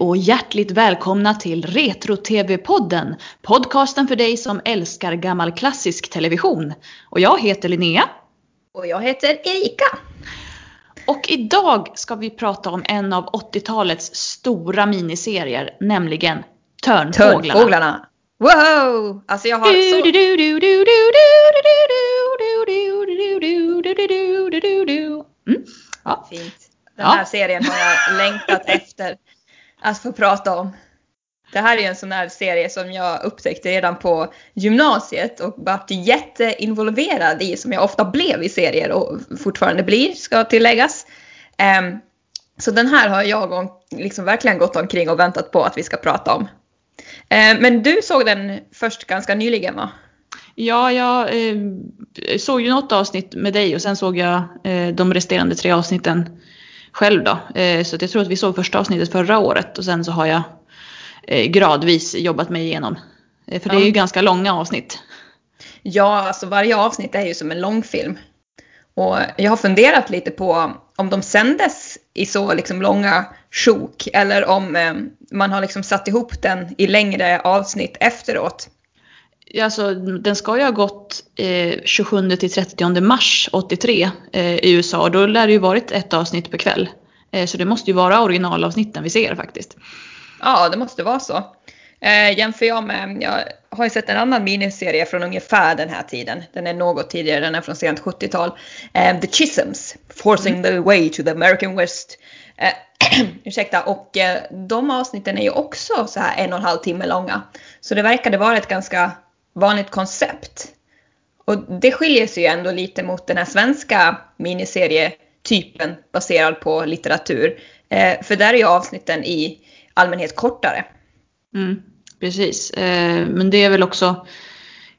Och hjärtligt välkomna till Retro-TV-podden. Podcasten för dig som älskar gammal klassisk television. Och jag heter Linnea. Och jag heter Erika. Och idag ska vi prata om en av 80-talets stora miniserier, nämligen Törnfåglarna. Törnfåglarna. Wow! Alltså jag har så... Mm. Ja. Fint. Den här serien har jag längtat efter att få prata om. Det här är en sån här serie som jag upptäckte redan på gymnasiet och varit jätteinvolverad i, som jag ofta blev i serier och fortfarande blir, ska tilläggas. Um, så den här har jag liksom verkligen gått omkring och väntat på att vi ska prata om. Ehm, men du såg den först ganska nyligen va? Ja, jag eh, såg ju något avsnitt med dig och sen såg jag eh, de resterande tre avsnitten själv då. Eh, så jag tror att vi såg första avsnittet förra året och sen så har jag eh, gradvis jobbat mig igenom. Eh, för det är ju ganska långa avsnitt. Ja, alltså varje avsnitt är ju som en långfilm. Och jag har funderat lite på om de sändes i så liksom långa sjok eller om man har liksom satt ihop den i längre avsnitt efteråt. Alltså, den ska ju ha gått eh, 27 till 30 mars 83 eh, i USA och då lär det ju varit ett avsnitt per kväll. Eh, så det måste ju vara originalavsnitten vi ser faktiskt. Ja, det måste vara så. Eh, jämför jag med, jag har ju sett en annan miniserie från ungefär den här tiden. Den är något tidigare, den är från sent 70-tal. Eh, the Chisholms, Forcing mm. the Way to the American West. Eh, ursäkta, och eh, de avsnitten är ju också så här en och en halv timme långa. Så det verkade vara ett ganska vanligt koncept. Och det skiljer sig ju ändå lite mot den här svenska miniserietypen baserad på litteratur. Eh, för där är ju avsnitten i allmänhet kortare. Mm, precis, eh, men det är väl också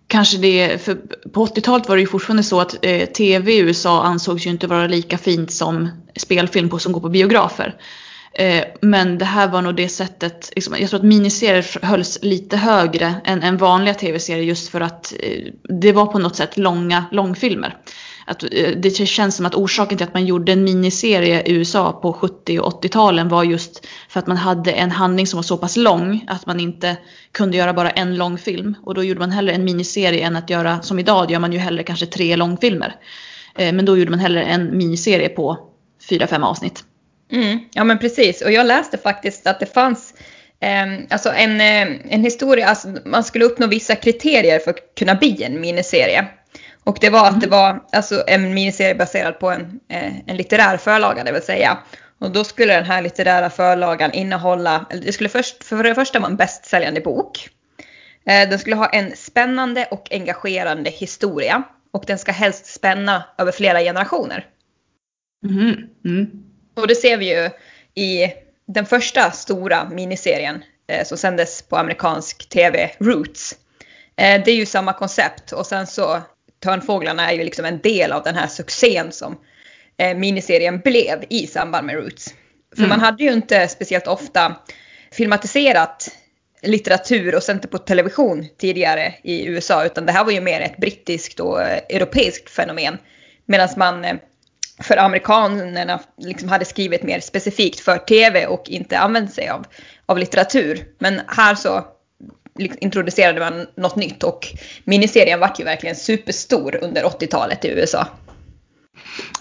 kanske det, för på 80-talet var det ju fortfarande så att eh, TV i USA ansågs ju inte vara lika fint som spelfilm på, som går på biografer. Eh, men det här var nog det sättet, liksom, jag tror att miniserier hölls lite högre än, än vanliga tv-serier just för att eh, det var på något sätt långa långfilmer. Att, eh, det känns som att orsaken till att man gjorde en miniserie i USA på 70 och 80-talen var just för att man hade en handling som var så pass lång att man inte kunde göra bara en lång film. Och då gjorde man hellre en miniserie än att göra, som idag gör man ju hellre kanske tre långfilmer. Eh, men då gjorde man hellre en miniserie på fyra, fem avsnitt. Mm, ja men precis och jag läste faktiskt att det fanns eh, alltså en, eh, en historia, alltså man skulle uppnå vissa kriterier för att kunna bli en miniserie. Och det var att det mm. var alltså en miniserie baserad på en, eh, en litterär förlaga det vill säga. Och då skulle den här litterära förlagan innehålla, det skulle först, för det första vara en bästsäljande bok. Eh, den skulle ha en spännande och engagerande historia. Och den ska helst spänna över flera generationer. Mm. Mm. Och det ser vi ju i den första stora miniserien eh, som sändes på amerikansk TV, Roots. Eh, det är ju samma koncept och sen så Törnfåglarna är ju liksom en del av den här succén som eh, miniserien blev i samband med Roots. För mm. man hade ju inte speciellt ofta filmatiserat litteratur och sänt det på television tidigare i USA utan det här var ju mer ett brittiskt och eh, europeiskt fenomen. Medan man eh, för amerikanerna liksom hade skrivit mer specifikt för tv och inte använt sig av, av litteratur. Men här så liksom introducerade man något nytt och miniserien vart ju verkligen superstor under 80-talet i USA.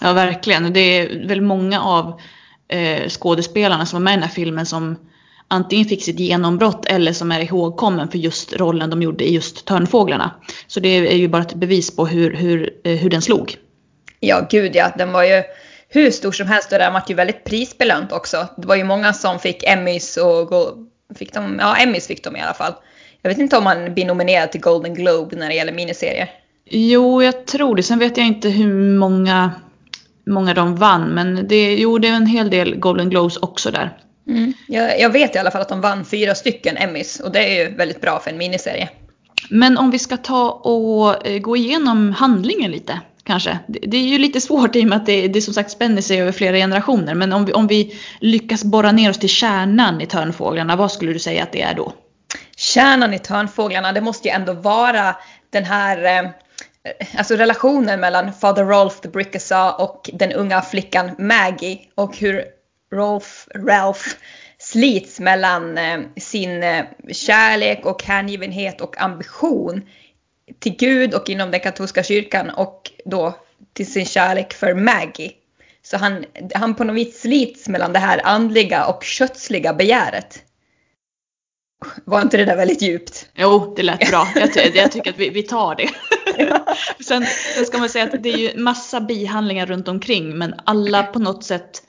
Ja, verkligen. Det är väl många av eh, skådespelarna som var med i den här filmen som antingen fick sitt genombrott eller som är ihågkommen för just rollen de gjorde i just Törnfåglarna. Så det är ju bara ett bevis på hur, hur, eh, hur den slog. Ja, gud ja. Den var ju hur stor som helst och den var ju väldigt prisbelönt också. Det var ju många som fick Emmys och fick de, ja Emmys fick de i alla fall. Jag vet inte om man blir nominerad till Golden Globe när det gäller miniserier. Jo, jag tror det. Sen vet jag inte hur många, många de vann. Men det, jo, det är en hel del Golden Globes också där. Mm. Jag, jag, vet i alla fall att de vann fyra stycken Emmys och det är ju väldigt bra för en miniserie. Men om vi ska ta och eh, gå igenom handlingen lite kanske. Det, är ju lite svårt i och med att det, det som sagt spänner sig över flera generationer. Men om vi, om vi lyckas borra ner oss till kärnan i Törnfåglarna, vad skulle du säga att det är då? Kärnan i Törnfåglarna, det måste ju ändå vara den här eh, alltså relationen mellan Father Rolf the Brickasa och den unga flickan Maggie och hur Rolf, Ralph slits mellan eh, sin eh, kärlek och hängivenhet och ambition till Gud och inom den katolska kyrkan och då till sin kärlek för Maggie. Så han, han på något vis slits mellan det här andliga och kötsliga begäret. Var inte det där väldigt djupt? Jo, det lät bra. Jag, jag tycker att vi, vi tar det. sen, sen ska man säga att det är ju massa bihandlingar runt omkring men alla på något sätt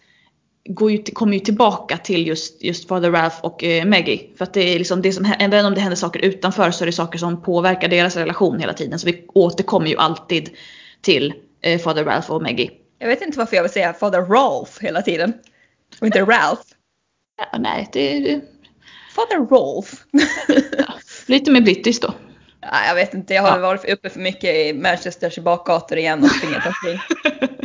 går ju, kommer ju tillbaka till just, just Father Ralph och eh, Maggie. För att det är liksom det som, även om det händer saker utanför så är det saker som påverkar deras relation hela tiden. Så vi återkommer ju alltid till eh, Father Ralph och Maggie. Jag vet inte varför jag vill säga Father Rolf hela tiden. Och inte Ralph. Ja, nej, det... Father Rolf. ja, lite mer brittiskt då. Ja, jag vet inte, jag har ja. varit uppe för mycket i Manchesters bakgator igen och springit omkring.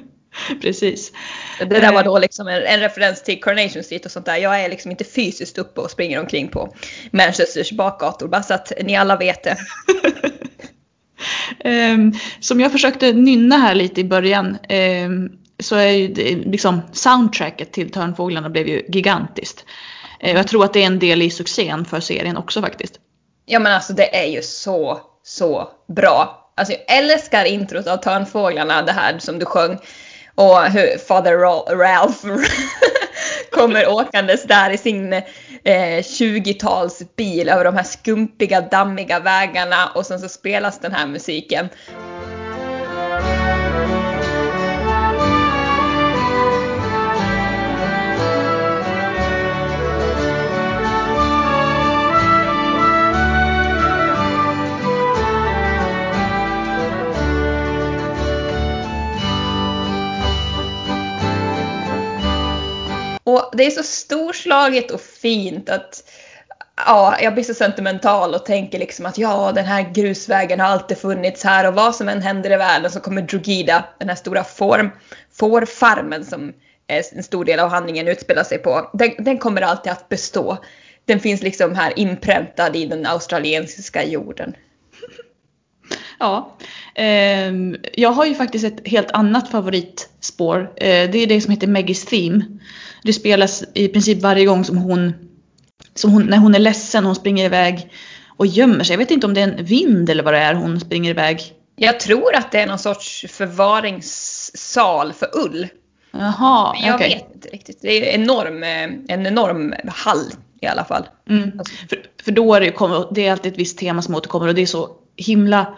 Precis. Det där var då liksom en, en, referens till Coronation Street och sånt där. Jag är liksom inte fysiskt uppe och springer omkring på Manchesters bakgator, bara så att ni alla vet det. um, som jag försökte nynna här lite i början um, så är ju det, liksom soundtracket till Törnfåglarna blev ju gigantiskt. Uh, jag tror att det är en del i succén för serien också faktiskt. Ja men alltså det är ju så, så bra. Alltså jag älskar introt av Törnfåglarna, det här som du sjöng. Och hur Father Ralph kommer åkandes där i sin eh, 20-talsbil över de här skumpiga, dammiga vägarna och sen så spelas den här musiken. Och det är så storslaget och fint att ja, jag blir så sentimental och tänker liksom att ja, den här grusvägen har alltid funnits här och vad som än händer i världen så kommer Drogida, den här stora form, fårfarmen som eh, en stor del av handlingen utspelar sig på, den, den, kommer alltid att bestå. Den finns liksom här inpräntad i den australiensiska jorden. Ja, eh, jag har ju faktiskt ett helt annat favoritspår. Eh, det är det som heter Meggies Theme. Det spelas i princip varje gång som hon, som hon, när hon är ledsen, hon springer iväg och gömmer sig. Jag vet inte om det är en vind eller vad det är hon springer iväg. Jag tror att det är någon sorts förvaringssal för ull. Jaha, Men jag okay. vet inte riktigt. Det är enorm, en enorm hall i alla fall. Mm. För, för då är det, det är alltid ett visst tema som återkommer och det är så himla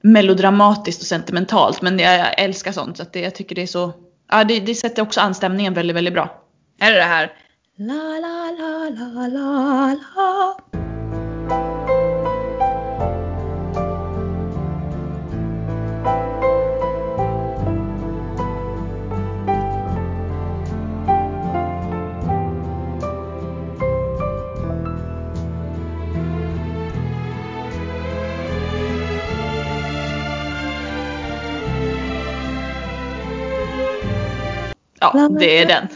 melodramatiskt och sentimentalt. Men jag, jag älskar sånt så att det, jag tycker det är så, ja det, det sätter också anstämningen väldigt, väldigt bra. Är det det här? La, la, la, la, la, la. Ja, det är den.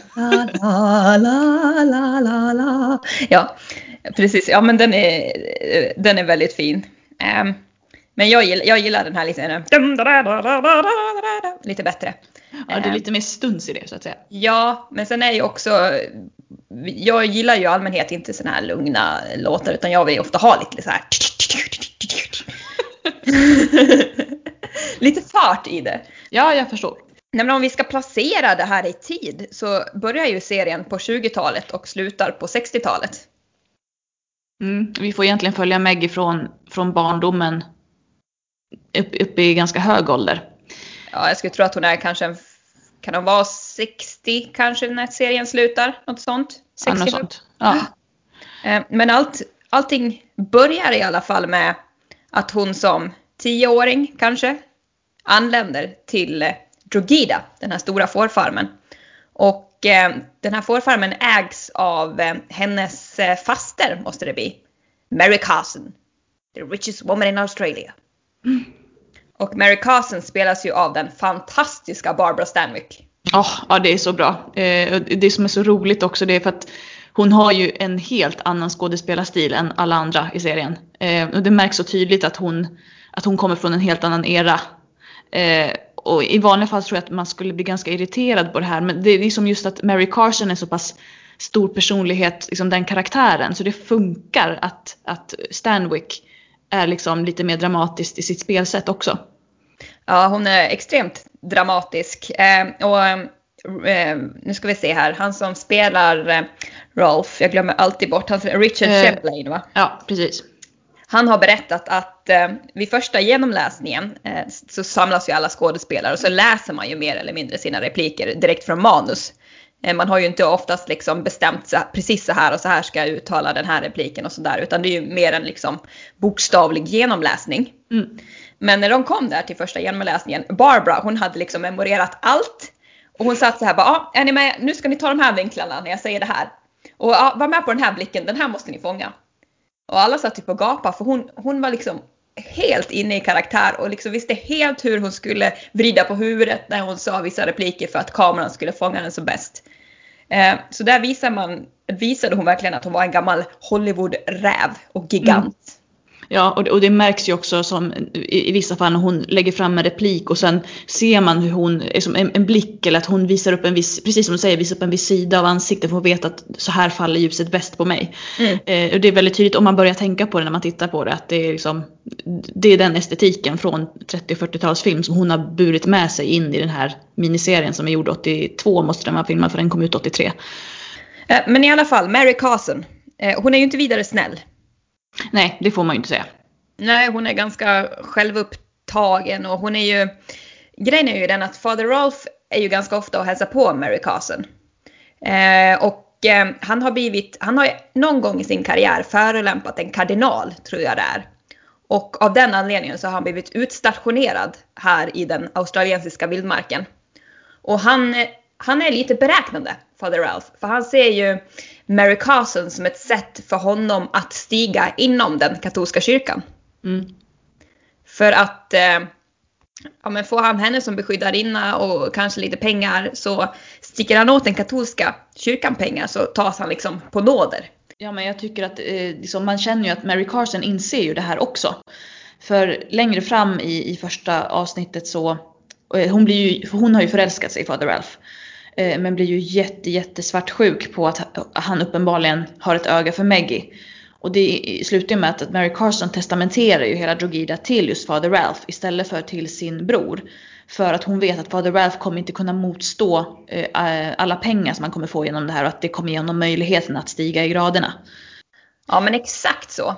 Ja, precis. Ja, men den är, den är väldigt fin. Um, men jag gillar, jag gillar den här lite, lite bättre. Ja, det är lite mer stuns i det så att säga. Ja, men sen är ju också, jag gillar ju allmänhet inte sådana här lugna låtar utan jag vill ofta ha lite så här lite fart i det. Ja, jag förstår. Nej, men om vi ska placera det här i tid så börjar ju serien på 20-talet och slutar på 60-talet. Mm, vi får egentligen följa Maggie från, från barndomen upp, upp i ganska hög ålder. Ja, jag skulle tro att hon är kanske en, kan hon vara 60 kanske när serien slutar? Något sånt? 60 ja, sånt. Ja. Eh, men allt, allting börjar i alla fall med att hon som tioåring kanske anländer till Drogida, den här stora fårfarmen. Och eh, den här fårfarmen ägs av eh, hennes eh, faster, måste det bli. Mary Carson. The richest woman in Australia. Mm. Och Mary Carson spelas ju av den fantastiska Barbara Stanwyck. Oh, ja, det är så bra. Eh, det som är så roligt också det är för att hon har ju en helt annan skådespelarstil än alla andra i serien. Eh, och det märks så tydligt att hon, att hon kommer från en helt annan era. Eh, och i vanliga fall tror jag att man skulle bli ganska irriterad på det här. Men det är liksom just att Mary Carson är så pass stor personlighet, liksom den karaktären. Så det funkar att, att Stanwick är liksom lite mer dramatiskt i sitt spelsätt också. Ja, hon är extremt dramatisk. Eh, och eh, nu ska vi se här, han som spelar eh, Rolf, jag glömmer alltid bort, han Richard eh, Chamberlain va? Ja, precis. Han har berättat att eh, vid första genomläsningen eh, så samlas ju alla skådespelare och så läser man ju mer eller mindre sina repliker direkt från manus. Eh, man har ju inte oftast liksom bestämt så, precis så här och så här ska jag uttala den här repliken och sådär utan det är ju mer en liksom bokstavlig genomläsning. Mm. Men när de kom där till första genomläsningen, Barbara hon hade liksom memorerat allt och hon satt så här bara, ja är ni med, nu ska ni ta de här vinklarna när jag säger det här. Och ja, var med på den här blicken, den här måste ni fånga. Och alla satt typ och gapade för hon, hon var liksom helt inne i karaktär och liksom visste helt hur hon skulle vrida på huvudet när hon sa vissa repliker för att kameran skulle fånga den som bäst. Eh, så där visade, man, visade hon verkligen att hon var en gammal Hollywood-räv och gigant. Mm. Ja, och det, och det märks ju också som i, i, vissa fall när hon lägger fram en replik och sen ser man hur hon, liksom en, en blick eller att hon visar upp en viss, precis som du säger, visar upp en viss sida av ansiktet för att veta att så här faller ljuset bäst på mig. Mm. Eh, och det är väldigt tydligt om man börjar tänka på det när man tittar på det att det är liksom, det är den estetiken från 30-40-talsfilm som hon har burit med sig in i den här miniserien som är gjord 82 måste den vara filmad för den kom ut 83. Eh, men i alla fall, Mary Carson, eh, hon är ju inte vidare snäll. Nej, det får man ju inte säga. Nej, hon är ganska självupptagen och hon är ju... Grejen är ju den att Father Rolf är ju ganska ofta och hälsar på Mary Carson. Eh, och eh, han har blivit, han har någon gång i sin karriär förolämpat en kardinal, tror jag det är. Och av den anledningen så har han blivit utstationerad här i den australiensiska vildmarken. Och han, han är lite beräknande, Father Ralph, för han ser ju Mary Carson som ett sätt för honom att stiga inom den katolska kyrkan. Mm. För att eh, ja, men får han henne som beskyddarinna och kanske lite pengar så sticker han åt den katolska kyrkan pengar så tas han liksom på nåder. Ja men jag tycker att eh, liksom, man känner ju att Mary Carson inser ju det här också. För längre fram i, i första avsnittet så, eh, hon, blir ju, hon har ju förälskat sig i Father Ralph. Eh, men blir ju jätte, jätte svartsjuk på att han uppenbarligen har ett öga för Maggie. Och det slutar med att Mary Carson testamenterar ju hela Drogida till just Father Ralph istället för till sin bror. För att hon vet att Father Ralph kommer inte kunna motstå eh, alla pengar som han kommer få genom det här och att det kommer ge honom möjligheten att stiga i graderna. Ja men exakt så.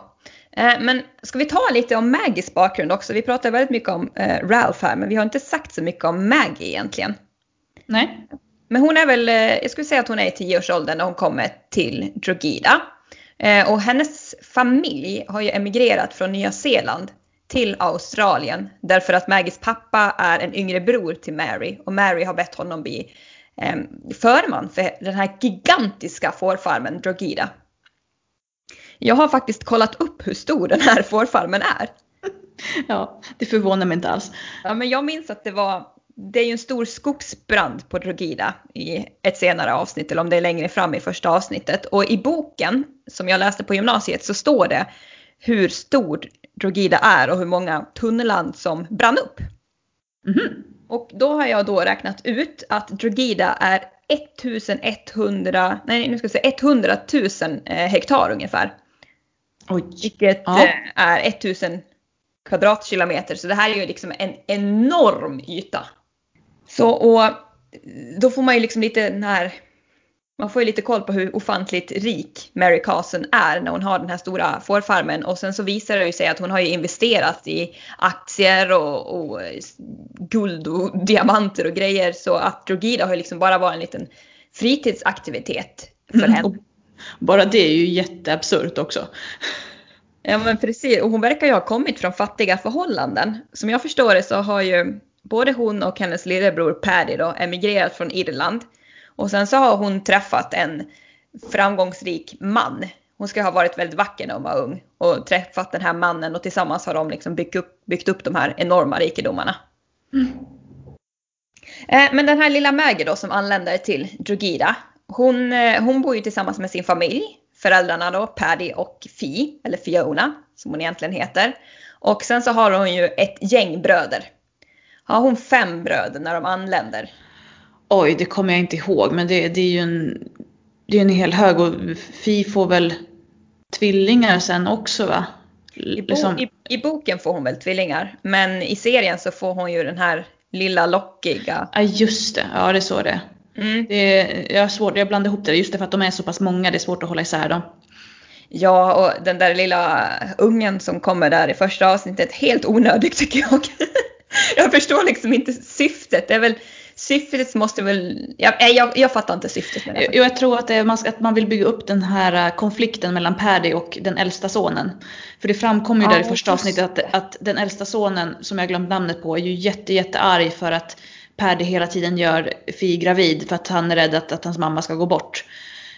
Eh, men ska vi ta lite om Maggies bakgrund också? Vi pratar väldigt mycket om Ralph här men vi har inte sagt så mycket om Maggie egentligen. Nej. Men hon är väl, eh, jag skulle säga att hon är i tioårsåldern när hon kommer till Drogida. Eh, och hennes familj har ju emigrerat från Nya Zeeland till Australien därför att Maggies pappa är en yngre bror till Mary och Mary har bett honom bli eh, förman för den här gigantiska fårfarmen Drogida. Jag har faktiskt kollat upp hur stor den här fårfarmen är. Ja, det förvånar mig inte alls. Ja, men jag minns att det var det är ju en stor skogsbrand på Drogida i ett senare avsnitt eller om det är längre fram i första avsnittet. Och i boken som jag läste på gymnasiet så står det hur stor Drogida är och hur många tunnland som brann upp. Mm. Och då har jag då räknat ut att Drogida är 1100, nej nu ska jag säga 100 000 hektar ungefär. Oj. Vilket ja. Eh, är 1000 kvadratkilometer. Så det här är ju liksom en enorm yta. Så och då får man ju liksom lite den här, man får ju lite koll på hur ofantligt rik Mary Carson är när hon har den här stora fårfarmen och sen så visar det ju sig att hon har ju investerat i aktier och, och guld och diamanter och grejer så att Drogida har ju liksom bara varit en liten fritidsaktivitet för mm. henne. Bara det är ju jätteabsurt också. Ja men precis, och hon verkar ju ha kommit från fattiga förhållanden. Som jag förstår det så har ju både hon och hennes lillebror Paddy då emigrerat från Irland. Och sen så har hon träffat en framgångsrik man. Hon ska ha varit väldigt vacker när hon var ung och träffat den här mannen och tillsammans har de liksom byggt upp, byggt upp de här enorma rikedomarna. Mm. Men den här lilla Maggie då som anländer till Drogida, hon, eh, hon bor ju tillsammans med sin familj, föräldrarna då, Paddy och Fee, eller Fiona som hon egentligen heter. Och sen så har hon ju ett gäng bröder har hon fem bröder när de anländer? Oj, det kommer jag inte ihåg, men det, det är ju en det är en hel hög och Fi får väl tvillingar sen också va? I, bo liksom... i, I, boken får hon väl tvillingar, men i serien så får hon ju den här lilla lockiga. Ja just det, ja det är så det mm. det är. Jag, svårt, jag blandar ihop det just för att de är så pass många, det är svårt att hålla isär dem. Ja, och den där lilla ungen som kommer där i första avsnittet, helt onödig tycker jag. jag förstår liksom inte syftet. Det är väl syftet måste väl, jag, jag, jag fattar inte syftet med det. Jag, jag tror att, det, man ska, att man vill bygga upp den här äh, konflikten mellan Paddy och den äldsta sonen. För det framkommer ju ja, där i första avsnittet att, att den äldsta sonen, som jag glömt namnet på, är ju jätte, jätte arg för att Paddy hela tiden gör Fi gravid för att han är rädd att, att hans mamma ska gå bort.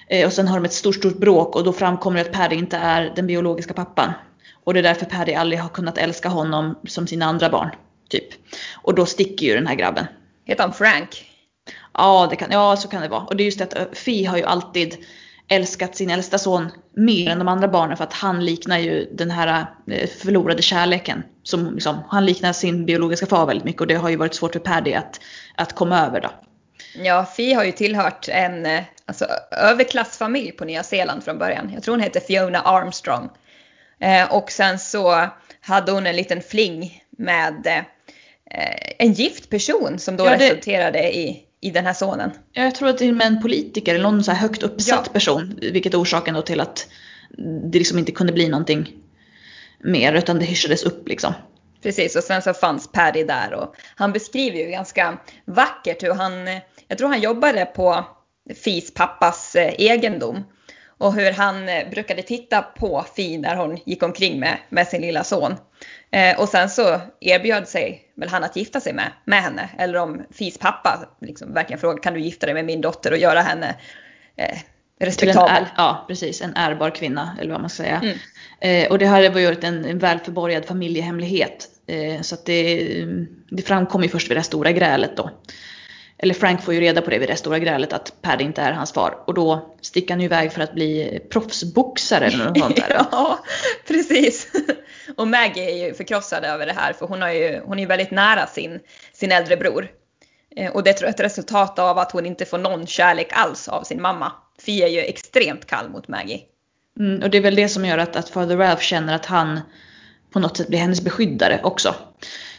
Eh, och sen har de ett stort, stort bråk och då framkommer det att Paddy inte är den biologiska pappan. Och det är därför Paddy aldrig har kunnat älska honom som sina andra barn. Typ. Och då sticker ju den här grabben. Heter han Frank? Ja, det kan, ja, så kan det vara. Och det är just det att Fi har ju alltid älskat sin äldsta son mer än de andra barnen för att han liknar ju den här förlorade kärleken. Som liksom, han liknar sin biologiska far väldigt mycket och det har ju varit svårt för Paddy att, att komma över då. Ja, Fi har ju tillhört en alltså, överklassfamilj på Nya Zeeland från början. Jag tror hon heter Fiona Armstrong. Eh, och sen så hade hon en liten fling med en gift person som då ja, det... resulterade i, i den här sonen. Ja, jag tror att det är med en politiker eller någon så här högt uppsatt ja. person, vilket är orsaken då till att det liksom inte kunde bli någonting mer utan det hyschades upp liksom. Precis, och sen så fanns Paddy där och han beskriver ju ganska vackert hur han, jag tror han jobbade på Fis pappas eh, egendom och hur han eh, brukade titta på Fi när hon gick omkring med, med sin lilla son. Eh, och sen så erbjöd sig väl han att gifta sig med, med henne. Eller om Fis pappa liksom verkligen frågade kan du gifta dig med min dotter och göra henne eh, respektabel. ja, precis. En ärbar kvinna eller vad man ska säga. Mm. Eh, och det här var ju en, en väl förborgad familjehemlighet. Eh, så att det, det framkom ju först vid det stora grälet då. Eller Frank får ju reda på det vid det stora grälet att Paddy inte är hans far. Och då sticker han ju iväg för att bli proffsboxare eller något sånt där. ja, precis. Och Maggie är ju förkrossad över det här för hon, har ju, hon är ju väldigt nära sin, sin äldre bror. Eh, och det är ett resultat av att hon inte får någon kärlek alls av sin mamma. Fia är ju extremt kall mot Maggie. Mm, och det är väl det som gör att, att Father Ralph känner att han på något sätt blir hennes beskyddare också.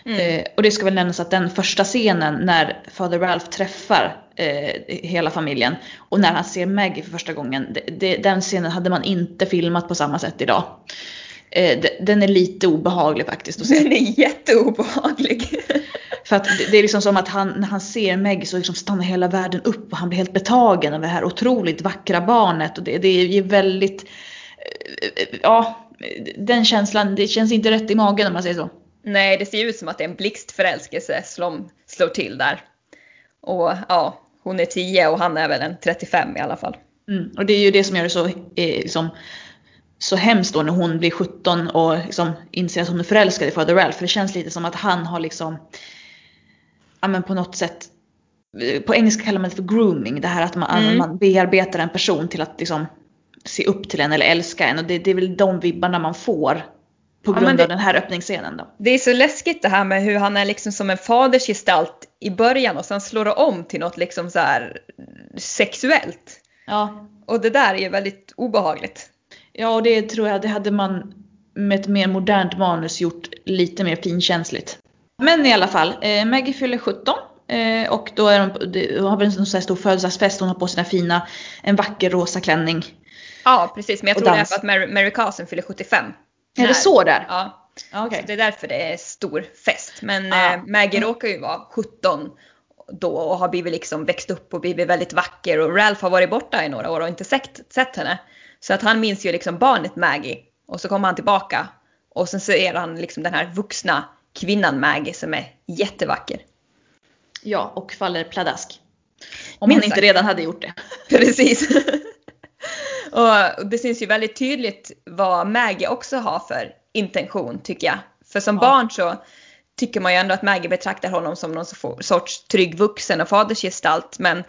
Mm. Eh, och det ska väl nämnas att den första scenen när Father Ralph träffar eh, hela familjen och när han ser Maggie för första gången, det, det, den scenen hade man inte filmat på samma sätt idag. Eh, den är lite obehaglig faktiskt att se. Den är jätteobehaglig. För att det är liksom som att han, när han ser Meg så liksom stannar hela världen upp och han blir helt betagen av det här otroligt vackra barnet. Och det, det är väldigt, eh, ja, den känslan, det känns inte rätt i magen om man säger så. Nej, det ser ut som att det är en blixtförälskelse som slår till där. Och ja, hon är 10 och han är väl en 35 i alla fall. Mm, och det är ju det som gör det så, eh, liksom, så hemskt då när hon blir 17 och liksom inser att hon är förälskad i Father Ralph. För det känns lite som att han har liksom, ja men på något sätt, på engelska kallar man det för grooming. Det här att man, mm. man bearbetar en person till att liksom se upp till en eller älska en. Och det, det är väl de vibbarna man får på grund ja, det, av den här öppningsscenen då. Det är så läskigt det här med hur han är liksom som en fadersgestalt i början och sen slår det om till något liksom så här sexuellt. Ja. Och det där är ju väldigt obehagligt. Ja, och det tror jag, det hade man med ett mer modernt manus gjort lite mer finkänsligt. Men i alla fall, eh, Maggie fyller 17 eh, och då är de, de har väl en sån stor födelsedagsfest. Hon har på sina fina, en vacker rosa klänning. Ja, precis. Men jag tror det är för att Mary, Mary Carson fyller 75. Är det så där? Ja. Okay. Så det är därför det är stor fest. Men ah. eh, Maggie mm. råkar ju vara 17 då och har blivit liksom växt upp och blivit väldigt vacker och Ralph har varit borta i några år och inte sett, sett henne. Så att han minns ju liksom barnet Maggie och så kommer han tillbaka och sen ser han liksom den här vuxna kvinnan Maggie som är jättevacker. Ja, och faller pladask. Om Minst han inte sagt. redan hade gjort det. Precis. Och det syns ju väldigt tydligt vad Maggie också har för intention tycker jag. För som ja. barn så tycker man ju ändå att Maggie betraktar honom som någon sorts trygg vuxen och fadersgestalt. Men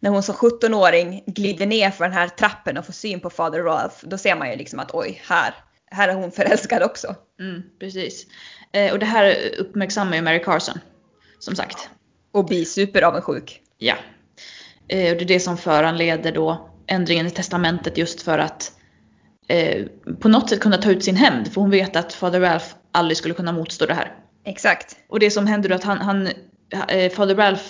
när hon som 17-åring glider ner för den här trappen och får syn på fader Ralph, då ser man ju liksom att oj, här, här är hon förälskad också. Mm, precis. Eh, och det här uppmärksammar ju Mary Carson, som sagt. Och blir superavundsjuk. Ja. Eh, och det är det som föranleder då ändringen i testamentet just för att eh, på något sätt kunna ta ut sin hämnd. För hon vet att Father Ralph aldrig skulle kunna motstå det här. Exakt. Och det som händer är att han, han eh, Father Ralph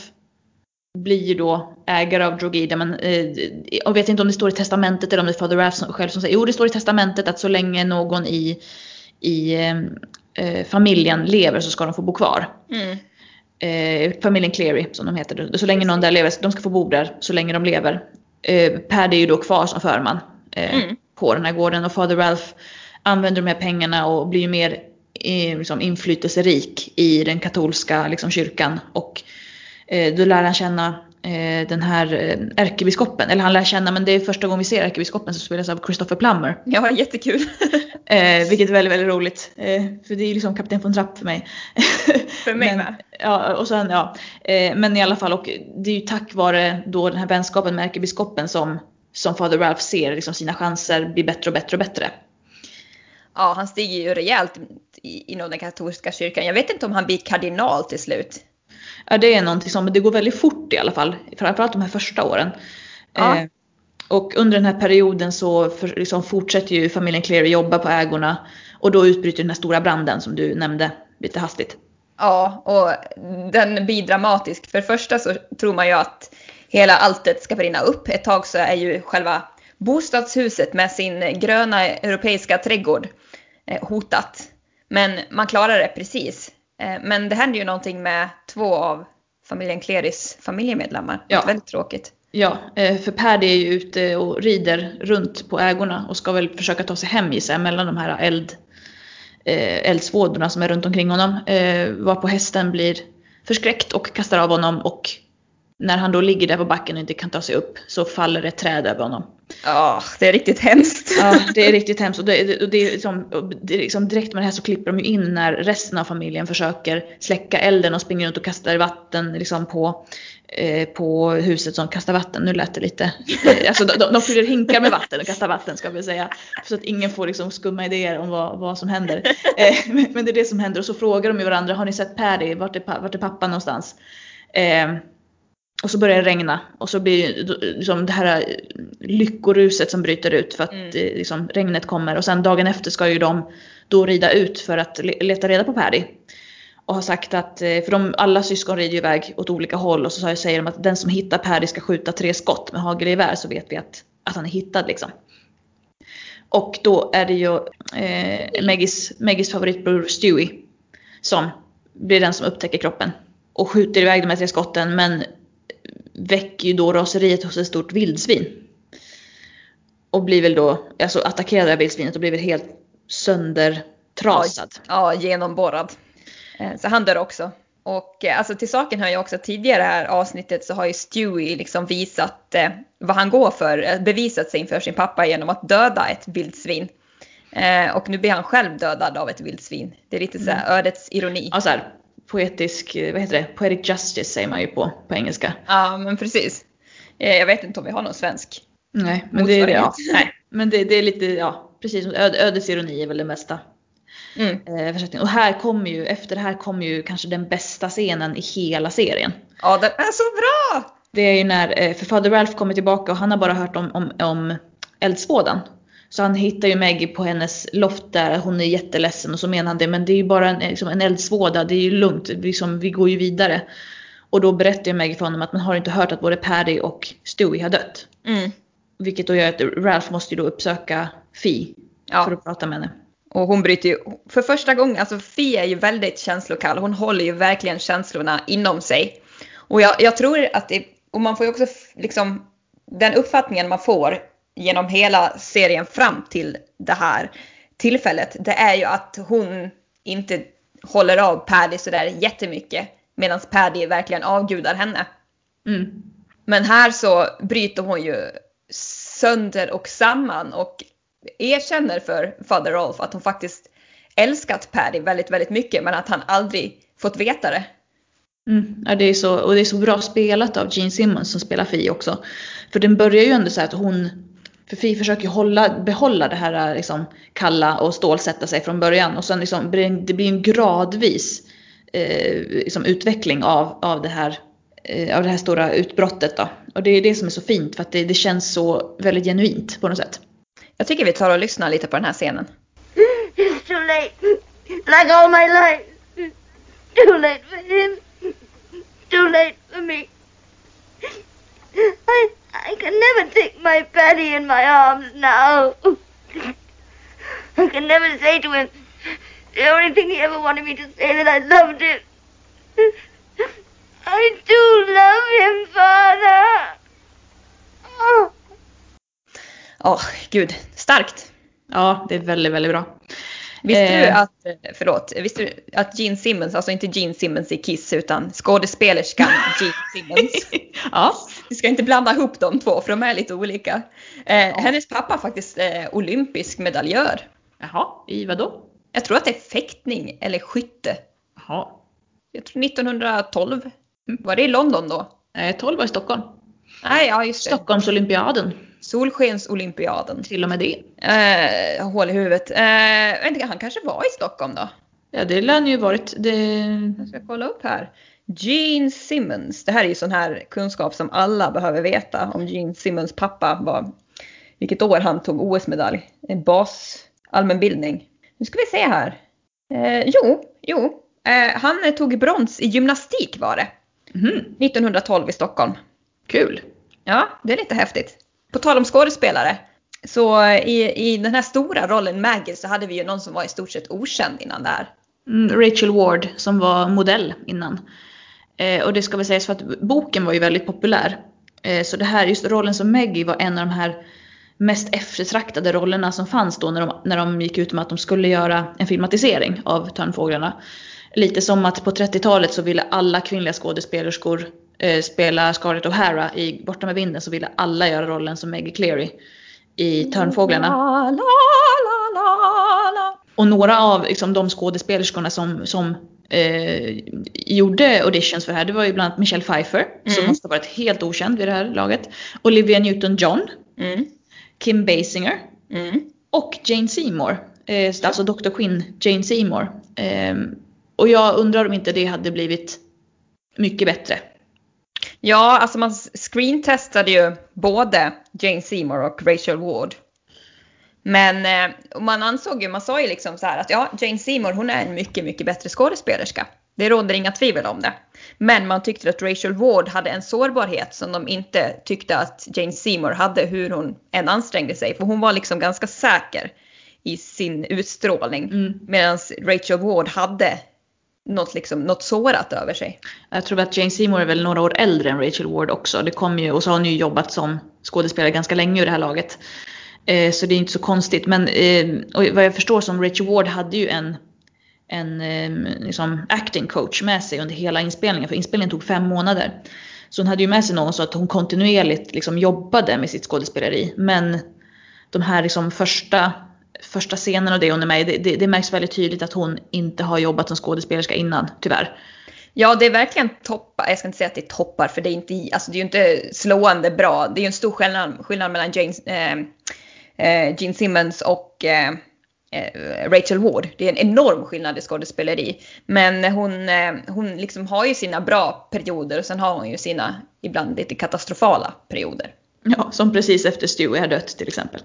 blir ju då ägare av Drogida men eh, jag vet inte om det står i testamentet eller om det är Father Ralph själv som säger jo det står i testamentet att så länge någon i, i eh, eh familjen lever så ska de få bo kvar. Mm. Eh, familjen Cleary som de heter. Så länge någon där lever, de ska få bo där så länge de lever. Eh, Paddy är ju då kvar som förman eh, mm. på den här gården och Father Ralph använder de här pengarna och blir ju mer eh, liksom, inflytelserik i den katolska liksom, kyrkan. Och eh, då lär han känna den här eh, ärkebiskopen, eller han lär känna, men det är första gången vi ser ärkebiskopen som spelas av Christopher Plummer. Ja, jättekul. eh, vilket är väldigt, väldigt roligt. Eh, för det är liksom Kapten von Trapp för mig. för mig men, med. Ja, och sen, ja. Eh, men i alla fall, och det är ju tack vare då den här vänskapen med ärkebiskopen som, som Father Ralph ser liksom sina chanser bli bättre och bättre och bättre. Ja, han stiger ju rejält inom den katolska kyrkan. Jag vet inte om han blir kardinal till slut. Ja, det är någonting som, det går väldigt fort i alla fall. Framförallt de här första åren. Ja. Eh, och under den här perioden så för, liksom fortsätter ju familjen Cleary jobba på ägorna. Och då utbryter den här stora branden som du nämnde lite hastigt. Ja, och den blir dramatisk. För det första så tror man ju att hela alltet ska brinna upp. Ett tag så är ju själva bostadshuset med sin gröna europeiska trädgård eh, hotat. Men man klarar det precis. Eh, men det händer ju någonting med två av familjen Cleris familjemedlemmar. Ja. Väldigt tråkigt. Ja, eh, för Paddy är ju ute och rider runt på ägorna och ska väl försöka ta sig hem i sig mellan de här eld, eldsvådorna som är runt omkring honom. Var på hästen blir förskräckt och kastar av honom och när han då ligger där på backen och inte kan ta sig upp så faller ett träd över honom. Ja, det är riktigt hemskt. Ja, det är riktigt hemskt. Och det, och det, är liksom, det är liksom direkt med det här så klipper de ju in när resten av familjen försöker släcka elden och springer runt och kastar vatten liksom på, eh, på huset som kastar vatten. Nu lät det lite... Alltså de, de fyller hinkar med vatten och kastar vatten ska vi säga. Så att ingen får liksom skumma idéer om vad, vad som händer. Eh, men det är det som händer och så frågar de ju varandra, har ni sett Paddy? Vart är, vart är pappa någonstans? Eh, och så börjar det regna och så blir liksom det här lyckoruset som bryter ut för att mm. liksom, regnet kommer och sen dagen efter ska ju de då rida ut för att leta reda på Paddy. Och har sagt att, eh, för de, alla syskon rider ju iväg åt olika håll och så säger de att den som hittar Paddy ska skjuta tre skott med hagelgevär så vet vi att, att han är hittad liksom. Och då är det ju eh, Meggies, Meggies favoritbror Stewie som blir den som upptäcker kroppen och skjuter iväg de här tre skotten men väcker ju då raseriet hos ett stort vildsvin. Och blir väl då, alltså attackerad av vildsvinet och blir väl helt söndertrasad. Ja, ja genomborrad. Eh, så han dör också. Och eh, alltså till saken hör ju också tidigare här avsnittet så har ju Stewie liksom visat eh, vad han går för, eh, bevisat sig inför sin pappa genom att döda ett vildsvin. Eh, och nu blir han själv dödad av ett vildsvin. Det är lite så här mm. ödets ironi. Ja, så här, poetisk, vad heter det, poetic justice säger man ju på, på engelska. Ja men precis. Eh, jag vet inte om vi har någon svensk Nej, men det är det. Ja. Nej, men det, det, är lite, ja precis, ödets ironi är väl det mesta. Mm. Eh, och här kommer ju, efter det här kommer ju kanske den bästa scenen i hela serien. Ja den är så bra! Det är ju när, eh, för Fader Ralph kommer tillbaka och han har bara hört om, om, om eldsvådan. Så han hittar ju Maggie på hennes loft där, hon är jätteledsen och så menar han det, men det är ju bara en, liksom en eldsvåda, det är ju lugnt, liksom, vi går ju vidare. Och då berättar ju Maggie för honom att man har inte hört att både Paddy och Stewie har dött. Mm. Vilket då gör att Ralph måste ju då uppsöka Fi ja. för att prata med henne. Och hon bryter ju, för första gången, alltså Fi är ju väldigt känslokall, hon håller ju verkligen känslorna inom sig. Och jag, jag tror att det, och man får ju också liksom, den uppfattningen man får genom hela serien fram till det här tillfället, det är ju att hon inte håller av Paddy sådär jättemycket. Medan Paddy verkligen avgudar henne. Mm. Men här så bryter hon ju sönder och samman och erkänner för Father Rolf att hon faktiskt älskat Paddy väldigt, väldigt mycket men att han aldrig fått veta det. Mm, ja, det är så, och det är så bra spelat av Gene Simmons som spelar Fi också. För den börjar ju ändå så att hon för Fi försöker hålla, behålla det här liksom, kalla och stålsätta sig från början och sen liksom, det blir en gradvis eh, liksom, utveckling av, av det här eh, av det här stora utbrottet då. Och det är det som är så fint för att det, det känns så väldigt genuint på något sätt. Jag tycker vi tar och lyssnar lite på den här scenen. It's too late. Like all my life. Too late for him. Too late for me. I I can never take my Patty in my arms now. I can never say to him the only thing he ever wanted me to say that I loved him. I do love him, Father. Oh. Åh, gud, starkt. Ja, det är väldigt, väldigt bra. Visste du Eh. att, förlåt, visste du att Gene Simmons, alltså inte Gene Simmons i Kiss utan skådespelerskan Gene Simmons. Ja, Vi ska inte blanda ihop de två för de är lite olika. Eh, hennes pappa är faktiskt eh, olympisk medaljör. jaha, i vad då? Jag tror att det är fäktning eller skytte. Jaha. Jag tror 1912. Var det i London då? Eh, 12 var i Stockholm. Nej, ja just det. Stockholmsolympiaden, Solskensolympiaden. till och med det. Eh, hål i huvudet. Eh, han kanske var i Stockholm då? Ja, det lär ju varit det. Jag ska kolla upp här. Gene Simmons. Det här är ju sån här kunskap som alla behöver veta om Gene Simmons pappa var vilket år han tog OS-medalj. En bas allmänbildning. Nu ska vi se här. Eh, jo, jo. Eh, han tog brons i gymnastik var det. Mhm, 1912 i Stockholm. Kul. Ja, det är lite häftigt. På tal om skådespelare. Så i, i den här stora rollen Maggie så hade vi ju någon som var i stort sett okänd innan där. Mm, Rachel Ward som var modell innan. Eh, och det ska väl sägas för att boken var ju väldigt populär. Eh, så det här, just rollen som Maggie var en av de här mest eftertraktade rollerna som fanns då när de, när de gick ut med att de skulle göra en filmatisering av Törnfåglarna. Lite som att på 30-talet så ville alla kvinnliga skådespelerskor eh, spela Scarlett O'Hara i Borta med vinden så ville alla göra rollen som Maggie Cleary i Törnfåglarna. La, la, la. Och några av liksom, de skådespelerskorna som, som eh, gjorde auditions för det här, det var ju bland annat Michelle Pfeiffer, som Mm. måste ha varit helt okänd vid det här laget. Olivia Newton-John, Mm, Kim Basinger mm. och Jane Seymour. Eh, alltså Dr. Quinn Jane Seymour. Eh, och jag undrar om inte det hade blivit mycket bättre. Ja, alltså man screentestade ju både Jane Seymour och Rachel Ward. Men eh, man ansåg ju, man sa ju liksom så här att ja, Jane Seymour hon är en mycket, mycket bättre skådespelerska. Det råder inga tvivel om det. Men man tyckte att Rachel Ward hade en sårbarhet som de inte tyckte att Jane Seymour hade hur hon än ansträngde sig. För hon var liksom ganska säker i sin utstrålning. Mm. Medan Rachel Ward hade något, liksom, något sårat över sig. Jag tror att Jane Seymour är väl några år äldre än Rachel Ward också. Det kom ju, och så har hon ju jobbat som skådespelare ganska länge i det här laget. Eh, så det är inte så konstigt. Men eh, och vad jag förstår som Rachel Ward hade ju en, en eh, liksom acting coach med sig under hela inspelningen. För inspelningen tog fem månader. Så hon hade ju med sig någon så att hon kontinuerligt liksom jobbade med sitt skådespeleri. Men de här liksom första, första scenen och det hon är med i, det, det, det märks väldigt tydligt att hon inte har jobbat som skådespelerska innan, tyvärr. Ja, det är verkligen toppar. Jag ska inte säga att det är toppar för det är inte, alltså det är ju inte slående bra. Det är ju en stor skillnad, skillnad mellan James, eh, Gene Simmons och eh, eh, Rachel Ward. Det är en enorm skillnad i skådespeleri. Men hon, eh, hon liksom har ju sina bra perioder och sen har hon ju sina ibland lite katastrofala perioder. Ja, som precis efter Stewie har dött till exempel.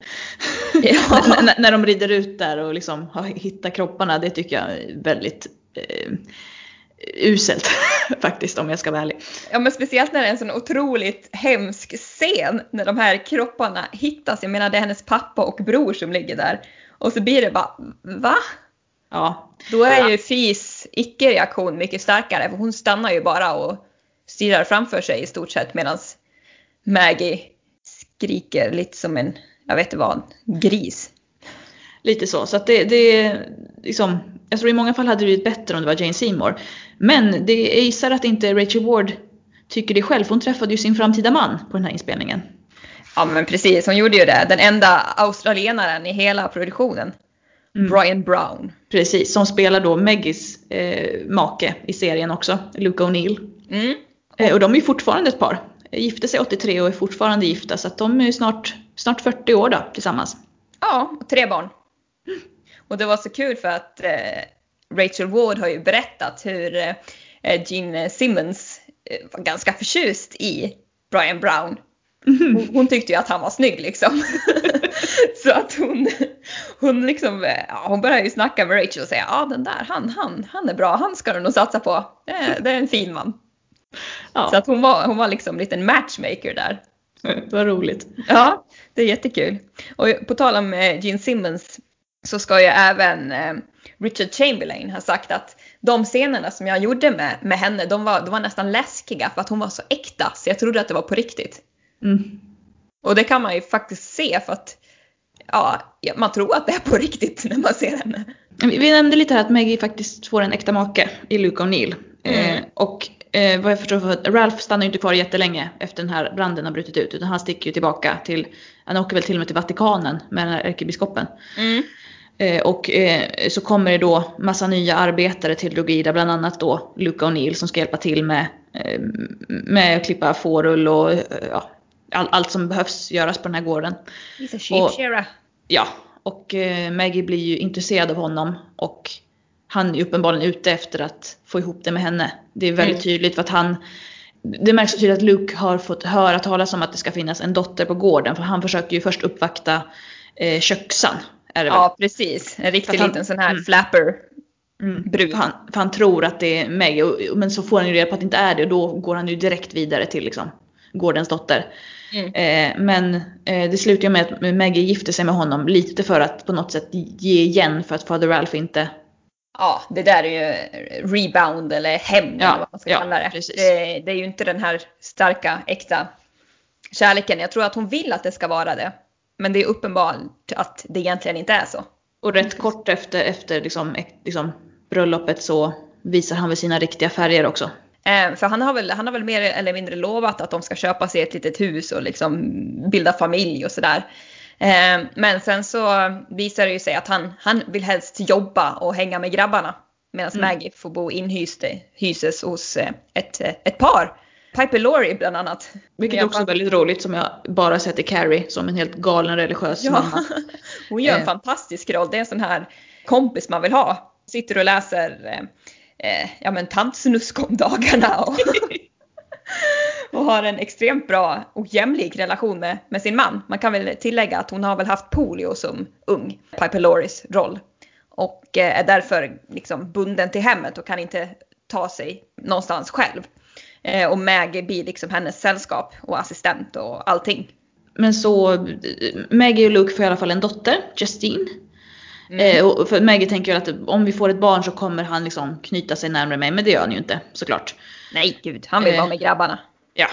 Ja. N- när de rider ut där och liksom har hittat kropparna, det tycker jag är väldigt eh, uselt faktiskt om jag ska vara ärlig. Ja men speciellt när det är en sån otroligt hemsk scen när de här kropparna hittas. Jag menar det är hennes pappa och bror som ligger där. Och så blir det bara, va? Ja, Då är ju Fis icke-reaktion mycket starkare för hon stannar ju bara och stirrar framför sig i stort sett medan Maggie skriker lite som en, jag vet inte vad, gris. lite så. Så att det, det liksom, jag tror i många fall hade det blivit bättre om det var Jane Seymour. Men det, jag gissar att inte Rachel Ward tycker det själv, för hon träffade ju sin framtida man på den här inspelningen. Ja men precis, hon gjorde ju det. Den enda australienaren i hela produktionen. Mm. Brian Brown. Precis, som spelar då Maggies eh, make i serien också, Luke O'Neill. Mm. Eh, och de är ju fortfarande ett par. Gifte sig 83 och är fortfarande gifta så att de är ju snart, snart 40 år då tillsammans. Ja, och tre barn. Och det var så kul för att eh, Rachel Ward har ju berättat hur eh, Gene Simmons eh, var ganska förtjust i Brian Brown. Hon, hon tyckte ju att han var snygg liksom. så att hon, hon liksom, eh, ja, hon började ju snacka med Rachel och säga ja den där, han, han, han är bra, han ska du nog satsa på. Det är, det är en fin man. Ja, Så att hon var, hon var liksom en liten matchmaker där. vad roligt. Ja, det är jättekul. Och på tal om Gene Simmons så ska ju även Richard Chamberlain ha sagt att de scenerna som jag gjorde med, med henne, de var, de var nästan läskiga för att hon var så äkta så jag trodde att det var på riktigt. Mm. Och det kan man ju faktiskt se för att ja, man tror att det är på riktigt när man ser henne. Vi nämnde lite här att Maggie faktiskt får en äkta make i Luke O'Neill. Mm. Eh, och eh, vad jag förstår, för Ralph stannar ju inte kvar jättelänge efter den här branden har brutit ut. Utan han sticker ju tillbaka till, han åker väl till och med till Vatikanen med den här ärkebiskopen. Mm. Eh, och eh, så kommer det då massa nya arbetare till Drogida, bland annat då Luke O'Neill som ska hjälpa till med, eh, med att klippa fårull och ja, all, allt som behövs göras på den här gården. He's a sheep shearer. Ja, och Maggie blir ju intresserad av honom och han är uppenbarligen ute efter att få ihop det med henne. Det är väldigt Mm. tydligt för att han det märks så tydligt att Luke har fått höra talas om att det ska finnas en dotter på gården för han försöker ju först uppvakta eh, köksan. Är det väl? Ja, precis. En riktig han- liten sån här mm. flapper. Mm. brud. För han, för han tror att det är och- men så får han ju reda på att det inte är det och då går han ju direkt vidare till liksom, gårdens dotter. Mm. Eh, men eh, det slutar ju med att Maggie gifter sig med honom lite för att på något sätt ge igen för att Father Ralph inte... Ja, det där är ju rebound eller hämnd Ja, eller vad man ska ja, kalla det. precis. det. Det är ju inte den här starka, äkta kärleken. Jag tror att hon vill att det ska vara det. Men det är uppenbart att det egentligen inte är så. Och rätt kort efter, efter liksom, liksom, bröllopet så visar han väl sina riktiga färger också. Eh, för han har, väl, han har väl mer eller mindre lovat att de ska köpa sig ett litet hus och liksom bilda familj och sådär. Eh, men sen så visar det ju sig att han, han vill helst jobba och hänga med grabbarna. Medan Mm. Maggie får bo inhyst hyses hos eh, ett, ett par. Piper Laurie bland annat. Vilket Jag också är väldigt roligt som jag bara sett i Carrie som en helt galen religiös Ja, mamma. hon gör en Eh. fantastisk roll. Det är en sån här kompis man vill ha. Sitter och läser eh, eh, ja, men tantsnusk om dagarna. Och, och har en extremt bra och jämlik relation med, med sin man. Man kan väl tillägga att hon har väl haft polio som ung, Piper Lauries roll. Och eh, är därför liksom bunden till hemmet och kan inte ta sig någonstans själv. Eh, och Maggie blir liksom hennes sällskap och assistent och allting. Men så, eh, Maggie och Luke får i alla fall en dotter, Justine. Mm. Eh, för Maggie tänker väl att om vi får ett barn så kommer han liksom knyta sig närmare mig, men det gör han ju inte såklart. Nej gud, han vill Eh. vara med grabbarna. Ja.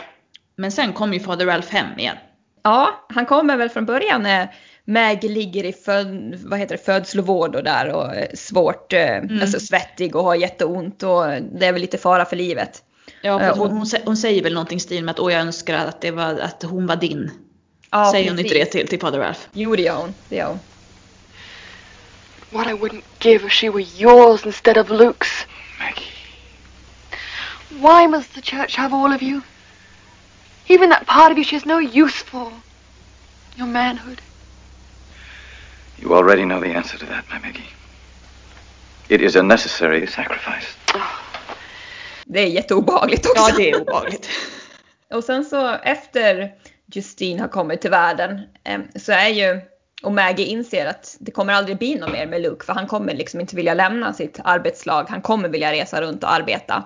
Men sen kommer ju Fader Ralph hem igen. Ja, han kommer väl från början när Maggie ligger i föd, vad heter det, födslovård och där och är svårt, eh, alltså svettig och har jätteont och det är väl lite fara för livet. Ja, hon, hon, hon säger väl någonting i stil med att åh jag önskar att, det var, att hon var din. Ja, säger hon inte det till, till Fader Ralph? Jo, det gör hon. Det gör hon. What I wouldn't give if she were yours instead of Luke's. Maggie. Why must the church have all of you? Even that part of you she has no use for. Your manhood. You already know the answer to that, my Maggie. It is a necessary sacrifice. Det är jätteobehagligt också. Ja, det är obehagligt. Och sen så efter Justine har kommit till världen så är ju, och Maggie inser att det kommer aldrig bli något mer med Luke för han kommer liksom inte vilja lämna sitt arbetslag. Han kommer vilja resa runt och arbeta.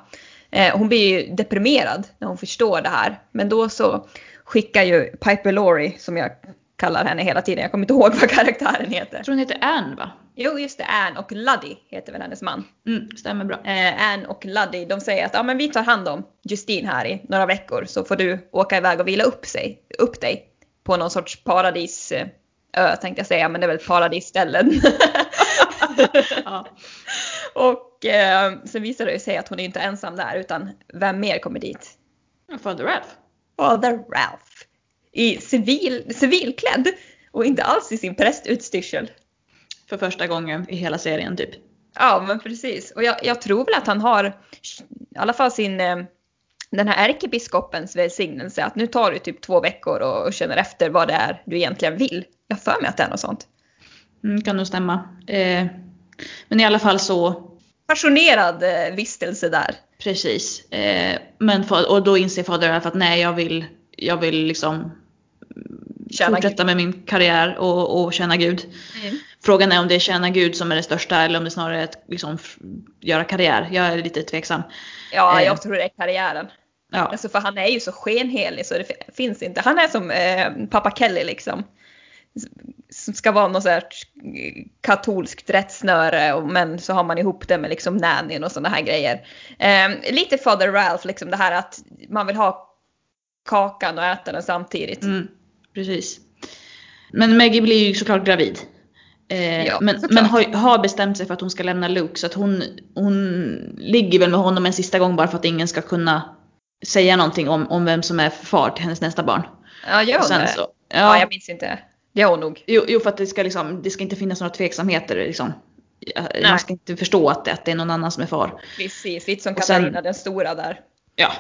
Eh, hon blir ju deprimerad när hon förstår det här. Men då så skickar ju Piper Laurie, som jag kallar henne hela tiden, jag kommer inte ihåg vad karaktären heter. Jag tror hon heter Anne va? Jo just det, Anne och Luddy heter väl hennes man. Mm, stämmer bra. Eh, Anne och Luddy, de säger att ja, men vi tar hand om Justine här i några veckor så får du åka iväg och vila upp, sig, upp dig på någon sorts paradis eh, ö tänkte jag säga, men det är väl paradisställen. Ja. och eh, sen visar det sig att hon är inte ensam där utan vem mer kommer dit? Fader Ralph. Father Ralph. I civil, civilklädd och inte alls i sin prästutstyrsel. För första gången i hela serien typ. Ja, men precis. Och jag, jag tror väl att han har i alla fall sin, eh, den här ärkebiskopens välsignelse att nu tar du typ två veckor och, och känner efter vad det är du egentligen vill. Jag för mig att det är något sånt. Mm, kan nog stämma. Eh, men i alla fall så passionerad eh, vistelse där. Precis. Eh, men och då inser fader Ralph att nej jag vill, jag vill liksom Tjäna fortsätta med min karriär och, och tjäna Gud. Mm. Frågan är om det är tjäna Gud som är det största eller om det snarare är att liksom, göra karriär. Jag är lite tveksam. Ja, Eh. jag tror det är karriären. Ja, Alltså för han är ju så skenhelig så det fi- finns inte. Han är som eh, pappa Kelly liksom. Som ska vara något så här eh, katolskt rättsnöre men så har man ihop det med liksom nannyn och sådana här grejer. Eh, lite Father Ralph liksom det här att man vill ha kakan och äta den samtidigt. mm, precis. Men Maggie blir ju såklart gravid. Eh, Ja, men men har, har bestämt sig för att hon ska lämna Luke så att hon, hon ligger väl med honom en sista gång bara för att ingen ska kunna säga någonting om, om vem som är far till hennes nästa barn. Ja, gör hon det? så, Ja, ja, jag minns inte. Det har hon nog. jo, jo, för att det ska, liksom, det ska inte finnas några tveksamheter. Liksom. Nej. Man ska inte förstå att det, att det är någon annan som är far. Precis, lite som Och sen- Katarina den stora där. Ja.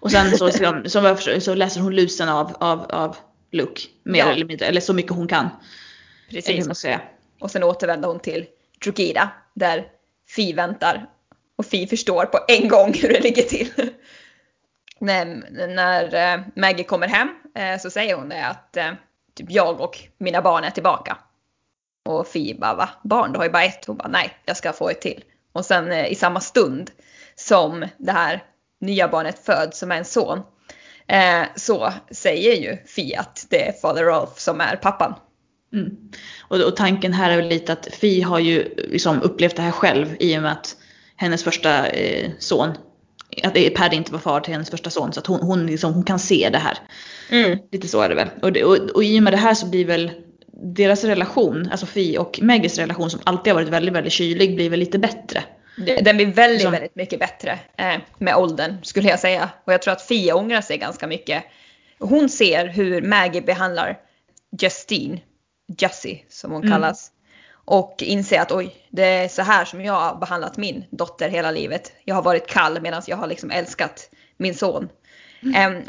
Och sen så, förstår, så läser hon lusen av, av, av Luke. Mer Ja. eller mindre, eller så mycket hon kan. Precis. man säger. Och sen återvänder hon till Drogida där Fi väntar. Och Fi förstår på en gång hur det ligger till. när när eh, Maggie kommer hem eh, så säger hon det att eh, typ jag och mina barn är tillbaka. Och Fi bara va? Barn? Du har ju bara ett. Hon bara nej, jag ska få ett till. Och sen i samma stund som det här nya barnet föds som är en son. Eh, så säger ju Fi att det är Father Rolf som är pappan. Mm. Och, och tanken här är väl lite att Fi har ju liksom upplevt det här själv i och med att hennes första eh, son, att Paddy inte var far till hennes första son så att hon, hon, liksom, hon kan se det här. Lite så är det väl. Och, det, och, och i och med det här så blir väl deras relation, alltså Fi och Meggies relation som alltid har varit väldigt, väldigt kylig blir väl lite bättre. Den blir väldigt, Som- väldigt mycket bättre eh, med åldern skulle jag säga. Och jag tror att Fia ångrar sig ganska mycket. Hon ser hur Maggie behandlar Justine, Jussie som hon Mm. kallas. Och inser att oj, det är så här som jag har behandlat min dotter hela livet. Jag har varit kall medan jag har liksom älskat min son.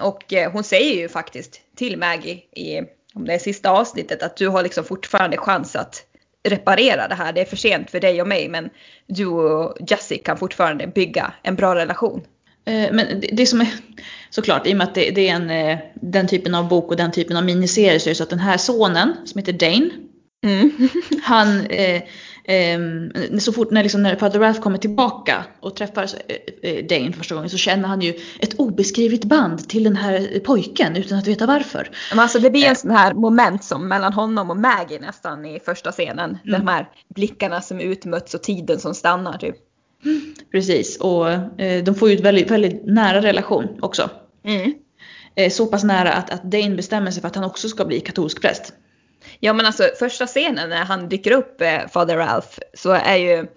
Och eh, hon säger ju faktiskt till Maggie i om det är sista avsnittet att du har liksom fortfarande chans att reparera det här. Det är för sent för dig och mig men du och Jussie kan fortfarande bygga en bra relation. Eh, Men det, det som är såklart, i och med att det, det är en, eh, den typen av bok och den typen av miniserie så är det så att den här sonen som heter Dane, Mm. han, eh, ehm, så fort när, liksom, när Father Ralph kommer tillbaka och träffar eh, eh, Dane för första gången så känner han ju ett obeskrivligt band till den här pojken utan att veta varför. Men alltså det blir en sån här moment som mellan honom och Maggie nästan i första scenen. De här blickarna som utmöts och tiden som stannar typ. Precis, och eh, de får ju ett väldigt, väldigt nära relation också. Mm. Eh, så pass nära att, att Dane bestämmer sig för att han också ska bli katolsk präst. Ja men alltså första scenen när han dyker upp, eh, Father Ralph, så är ju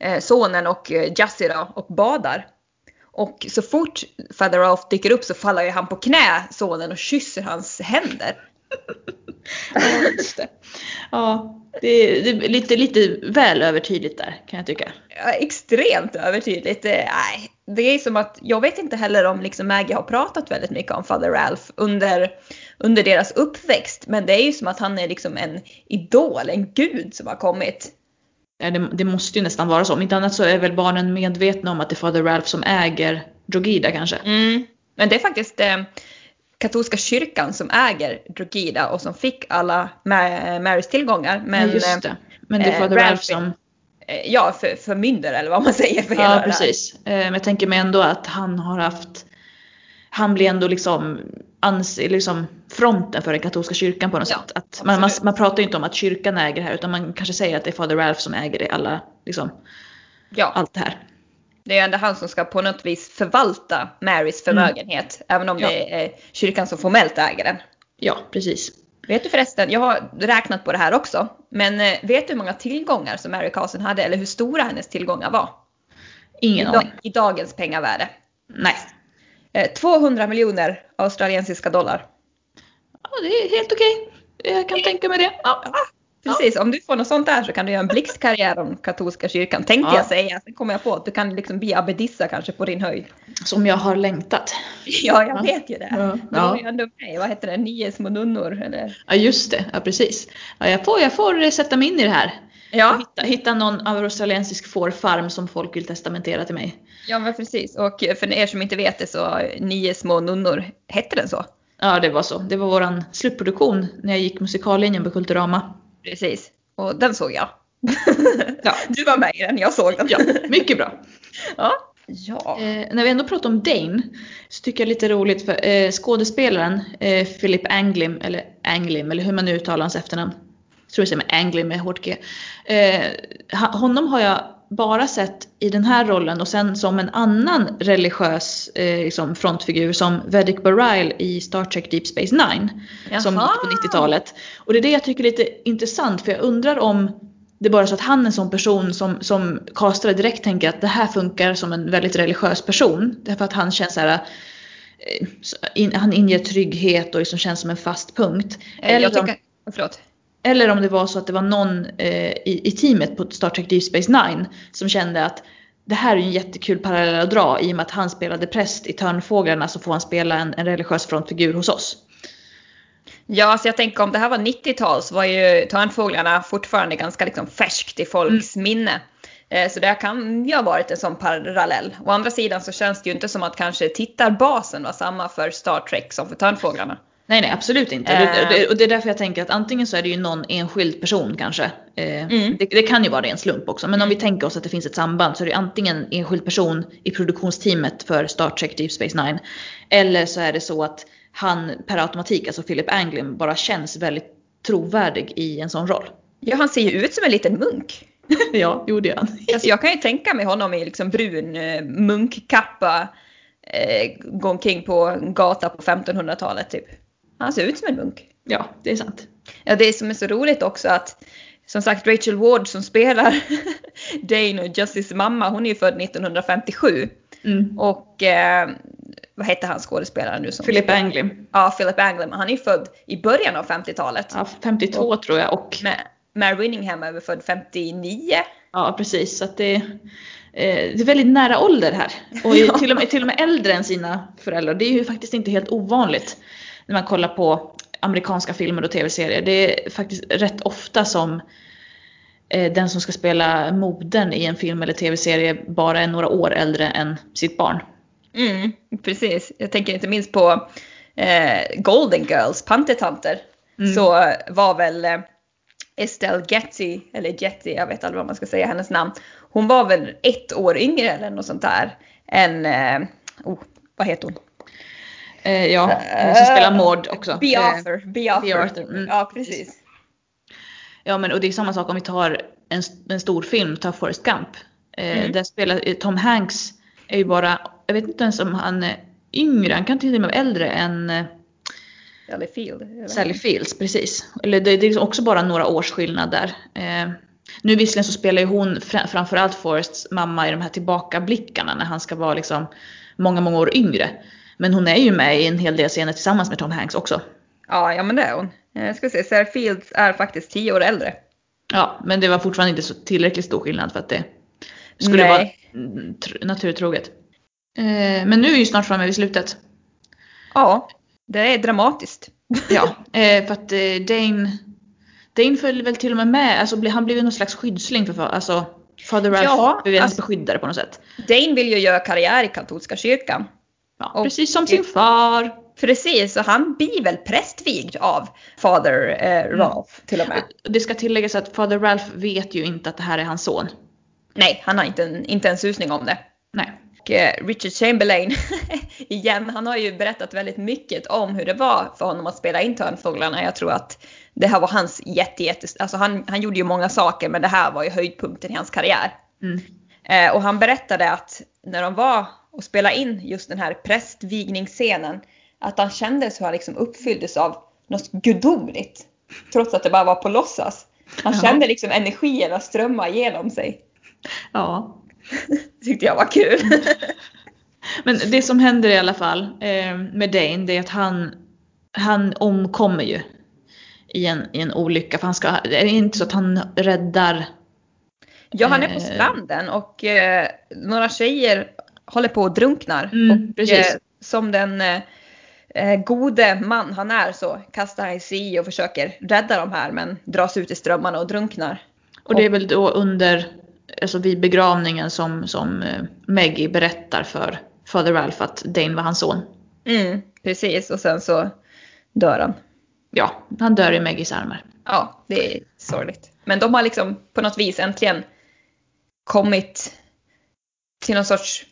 eh, sonen och eh, Jussie då och badar. Och så fort Father Ralph dyker upp så faller ju han på knä, sonen, och kysser hans händer. Ja, just det. Ja, det är, det är lite, lite väl övertydligt där kan jag tycka. Ja, extremt övertydligt. Eh, Nej, det är som att jag vet inte heller om liksom Maggie har pratat väldigt mycket om Father Ralph under, under deras uppväxt. Men det är ju som att han är liksom en idol, en gud som har kommit. Ja, det, det måste ju nästan vara så. Om inte annat så är väl barnen medvetna om att det är Father Ralph som äger Drogida kanske. Men det är faktiskt eh, katolska kyrkan som äger Drogida och som fick alla Ma- Marys tillgångar. Men ja, just det. Men det är eh, Father Ralph- Ralph som... eh, ja, för, förmyndare eller vad man säger för hela Ja, det här. precis. Eh, Men jag tänker mig ändå att han har haft... Han blir ändå liksom, ans, liksom fronten för den katolska kyrkan på något Ja, sätt. Att man, man, man pratar ju inte om att kyrkan äger det här utan man kanske säger att det är Father Ralph som äger det, alla, liksom, Ja. allt det här. Det är ändå han som ska på något vis förvalta Marys förmögenhet. Även om Mm. Ja. det är kyrkan som formellt äger den. Ja, precis. Vet du förresten, jag har räknat på det här också. Men eh, vet du hur många tillgångar som Mary Carlson hade? Eller hur stora hennes tillgångar var? Ingen I, aning. I dagens pengavärde. Nej. Eh, 200 miljoner australiensiska dollar. Ja, det är helt okej. Jag kan tänka mig det. Ja. Precis, om du får något sånt där så kan du göra en blixtkarriär om katolska kyrkan. Tänkte Ja. jag säga. Sen kom jag på att du kan liksom bli abbedissa kanske på din höjd. Som jag har längtat. Ja, jag vet ju det. Ja. Du var ju ändå med vad heter det, nio små nunnor eller? Ja just det, ja precis. Ja, jag, får, jag får sätta mig in i det här. Ja. Hitta, hitta någon australiensisk fårfarm som folk vill testamentera till mig. Ja men precis. Och för er som inte vet det så Nio små nunnor, hette den så? Ja, det var så. Det var våran slutproduktion när jag gick musikallinjen på Kulturama. Precis. Och den såg jag. Ja. Du var med i den, jag såg den. Ja, mycket bra. ja. Ja. Eh, när vi ändå pratar om Dane så tycker jag det är lite roligt för eh, skådespelaren eh, Philip Anglim, eller Anglim, eller hur man nu uttalar hans efternamn. Jag tror det säger med Anglim med hårt G. Eh, honom har jag bara sett i den här rollen och sen som en annan religiös eh, liksom frontfigur som Vedic Bareil i Star Trek Deep Space Nine. Som Jaha. gick på 90-talet. Och det är det jag tycker är lite intressant för jag undrar om det är bara så att han är en sån person som, som castare direkt tänker att det här funkar som en väldigt religiös person. Därför att han känns så här, eh, in, han inger trygghet och liksom känns som en fast punkt. Eh, Eller, jag om, tycker, förlåt. Eller om det var så att det var någon eh, i, i teamet på Star Trek Deep Space Nine som kände att det här är en jättekul parallell att dra i och med att han spelade präst i Törnfåglarna så får han spela en, en religiös frontfigur hos oss. Ja, så jag tänker om det här var 90-tal så var ju Törnfåglarna fortfarande ganska liksom färskt i folks minne. Eh, Så det kan ju ha varit en sån parallell. Å andra sidan så känns det ju inte som att kanske tittarbasen var samma för Star Trek som för Törnfåglarna. Nej, nej absolut inte. Eh. Och det- Och det är därför jag tänker att antingen så är det ju någon enskild person kanske. Eh, Mm. det, det kan ju vara en slump också. Men om vi tänker oss att det finns ett samband så är det antingen en enskild person i produktionsteamet för Star Trek Deep Space Nine. Eller så är det så att han per automatik, alltså Philip Anglim, bara känns väldigt trovärdig i en sån roll. Ja, han ser ju ut som en liten munk. ja, gjorde han. Alltså jag kan ju tänka mig honom i liksom brun eh, munkkappa, eh, gå omkring på en gata på 1500-talet typ. Han ser ut som en munk. Ja, det är sant. Ja, det som är så roligt också att som sagt Rachel Ward som spelar Dane och Justice mamma, hon är ju född 1957. Mm. Och eh, vad hette han skådespelaren nu? Som Philip Anglim. Ja, Philip Anglim. Han är ju född i början av 50-talet. Ja, 52 tror jag och Mary Winningham är född 59. Ja, precis. Så det, eh, det är väldigt nära ålder här. Och till, och med, till och med äldre än sina föräldrar. Det är ju faktiskt inte helt ovanligt när man kollar på amerikanska filmer och tv-serier. Det är faktiskt rätt ofta som eh, den som ska spela modern i en film eller tv-serie bara är några år äldre än sitt barn. Mm, precis. Jag tänker inte minst på eh, Golden Girls, pantertanter. Mm. Så var väl eh, Estelle Getty, eller Getty, jag vet aldrig vad man ska säga hennes namn. Hon var väl ett år yngre eller något sånt där än, eh, oh, vad heter hon? Eh, ja, hon som spelar Maud också. B. Eh, Arthur. B. Arthur. B. Arthur, mm. Ja, precis. Ja men och det är samma sak om vi tar en, en stor film, ta Forrest Gump. Eh, Mm. Där spelar eh, Tom Hanks, är ju bara, jag vet inte ens om han är yngre, han kan till och med vara äldre än eh, Sally Field. eller? Sally Fields, precis. Eller det, det är liksom också bara några års skillnad där. Eh, nu visserligen så spelar ju hon fra, framförallt Forrests mamma i de här tillbakablickarna när han ska vara liksom många, många år yngre. Men hon är ju med i en hel del scener tillsammans med Tom Hanks också. Ja, ja men det är hon. Eh, ska se, Sally Fields är faktiskt tio år äldre. Ja, men det var fortfarande inte så tillräckligt stor skillnad för att det skulle Nej. vara tr- naturtroget. Eh, men nu är vi ju snart framme vid slutet. Ja, det är dramatiskt. Ja, eh, för att Dane, Dane följde väl till och med med, alltså han blev ju någon slags skyddsling för, alltså Father Ralph Ja, blev ju hans alltså- beskyddare på något sätt. Dane vill ju göra karriär i katolska kyrkan. Ja, Och- precis som sin far. Precis, och han blir väl prästvigd av Father eh, Ralph till och med. Det ska tilläggas att Father Ralph vet ju inte att det här är hans son. Nej, han har inte en, inte en susning om det. Nej. Och eh, Richard Chamberlain, igen, han har ju berättat väldigt mycket om hur det var för honom att spela in Törnfåglarna. Jag tror att det här var hans jätte, jätte alltså han, han gjorde ju många saker men det här var ju höjdpunkten i hans karriär. Mm. Eh, och han berättade att när de var och spelade in just den här prästvigningsscenen, att han kände så han liksom uppfylldes av något gudomligt. Trots att det bara var på låtsas. Han Ja. kände liksom energierna strömma igenom sig. Ja. tyckte jag var kul. Men det som händer i alla fall eh, med Dane det är att han, han omkommer ju i en, i en olycka. För han ska, det är inte så att han räddar Ja, han är på Eh. stranden och eh, några tjejer håller på och drunknar. Mm, och precis. Eh, som den eh, eh, gode man han är så kastar han sig i och försöker rädda de här men dras ut i strömmarna och drunknar. Och det är väl då under, alltså vid begravningen som, som eh, Maggie berättar för Father Ralph att Dane var hans son. Mm, precis, och sen så dör han. Ja, han dör i Maggies armar. Ja, det är sorgligt. Men de har liksom på något vis äntligen kommit till någon sorts